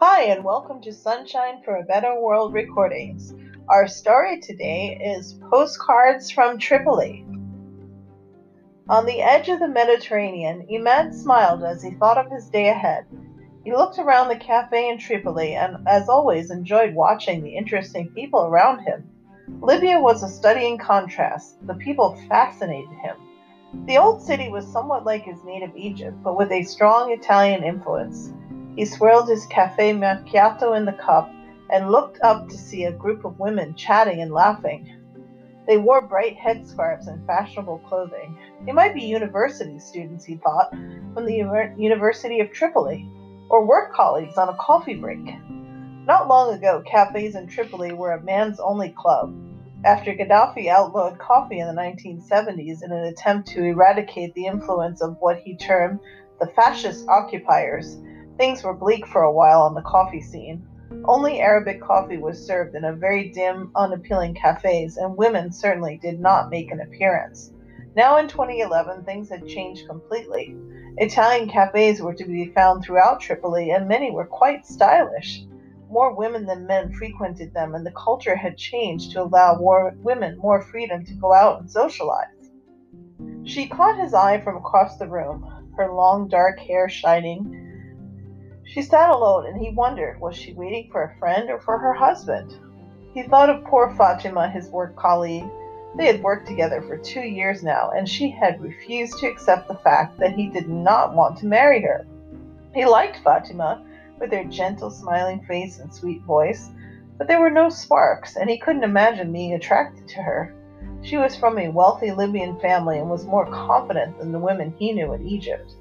Hi, and welcome to Sunshine for a Better World recordings. Our story today is Postcards from Tripoli. On the edge of the Mediterranean, Imad smiled as he thought of his day ahead. He looked around the cafe in Tripoli and, as always, enjoyed watching the interesting people around him. Libya was a study in contrast. The people fascinated him. The old city was somewhat like his native Egypt, but with a strong Italian influence. He swirled his cafe macchiato in the cup and looked up to see a group of women chatting and laughing. They wore bright headscarves and fashionable clothing. They might be university students, he thought, from the University of Tripoli, or work colleagues on a coffee break. Not long ago, cafes in Tripoli were a man's only club. After Gaddafi outlawed coffee in the 1970s in an attempt to eradicate the influence of what he termed the fascist occupiers, things were bleak for a while on the coffee scene. Only Arabic coffee was served in a very dim, unappealing cafes, and women certainly did not make an appearance. Now in 2011, things had changed completely. Italian cafes were to be found throughout Tripoli, and many were quite stylish. More women than men frequented them, and the culture had changed to allow more women more freedom to go out and socialize. She caught his eye from across the room, her long dark hair shining. She sat alone, and he wondered was she waiting for a friend or for her husband? He thought of poor Fatima, his work colleague. They had worked together for two years now, and she had refused to accept the fact that he did not want to marry her. He liked Fatima, with her gentle, smiling face and sweet voice, but there were no sparks, and he couldn't imagine being attracted to her. She was from a wealthy Libyan family and was more confident than the women he knew in Egypt.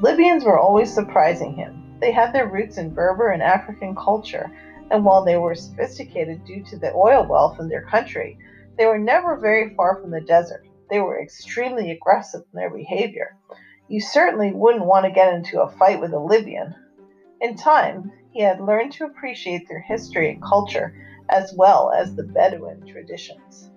Libyans were always surprising him. They had their roots in Berber and African culture, and while they were sophisticated due to the oil wealth in their country, they were never very far from the desert. They were extremely aggressive in their behavior. You certainly wouldn't want to get into a fight with a Libyan, in time, he had learned to appreciate their history and culture as well as the Bedouin traditions.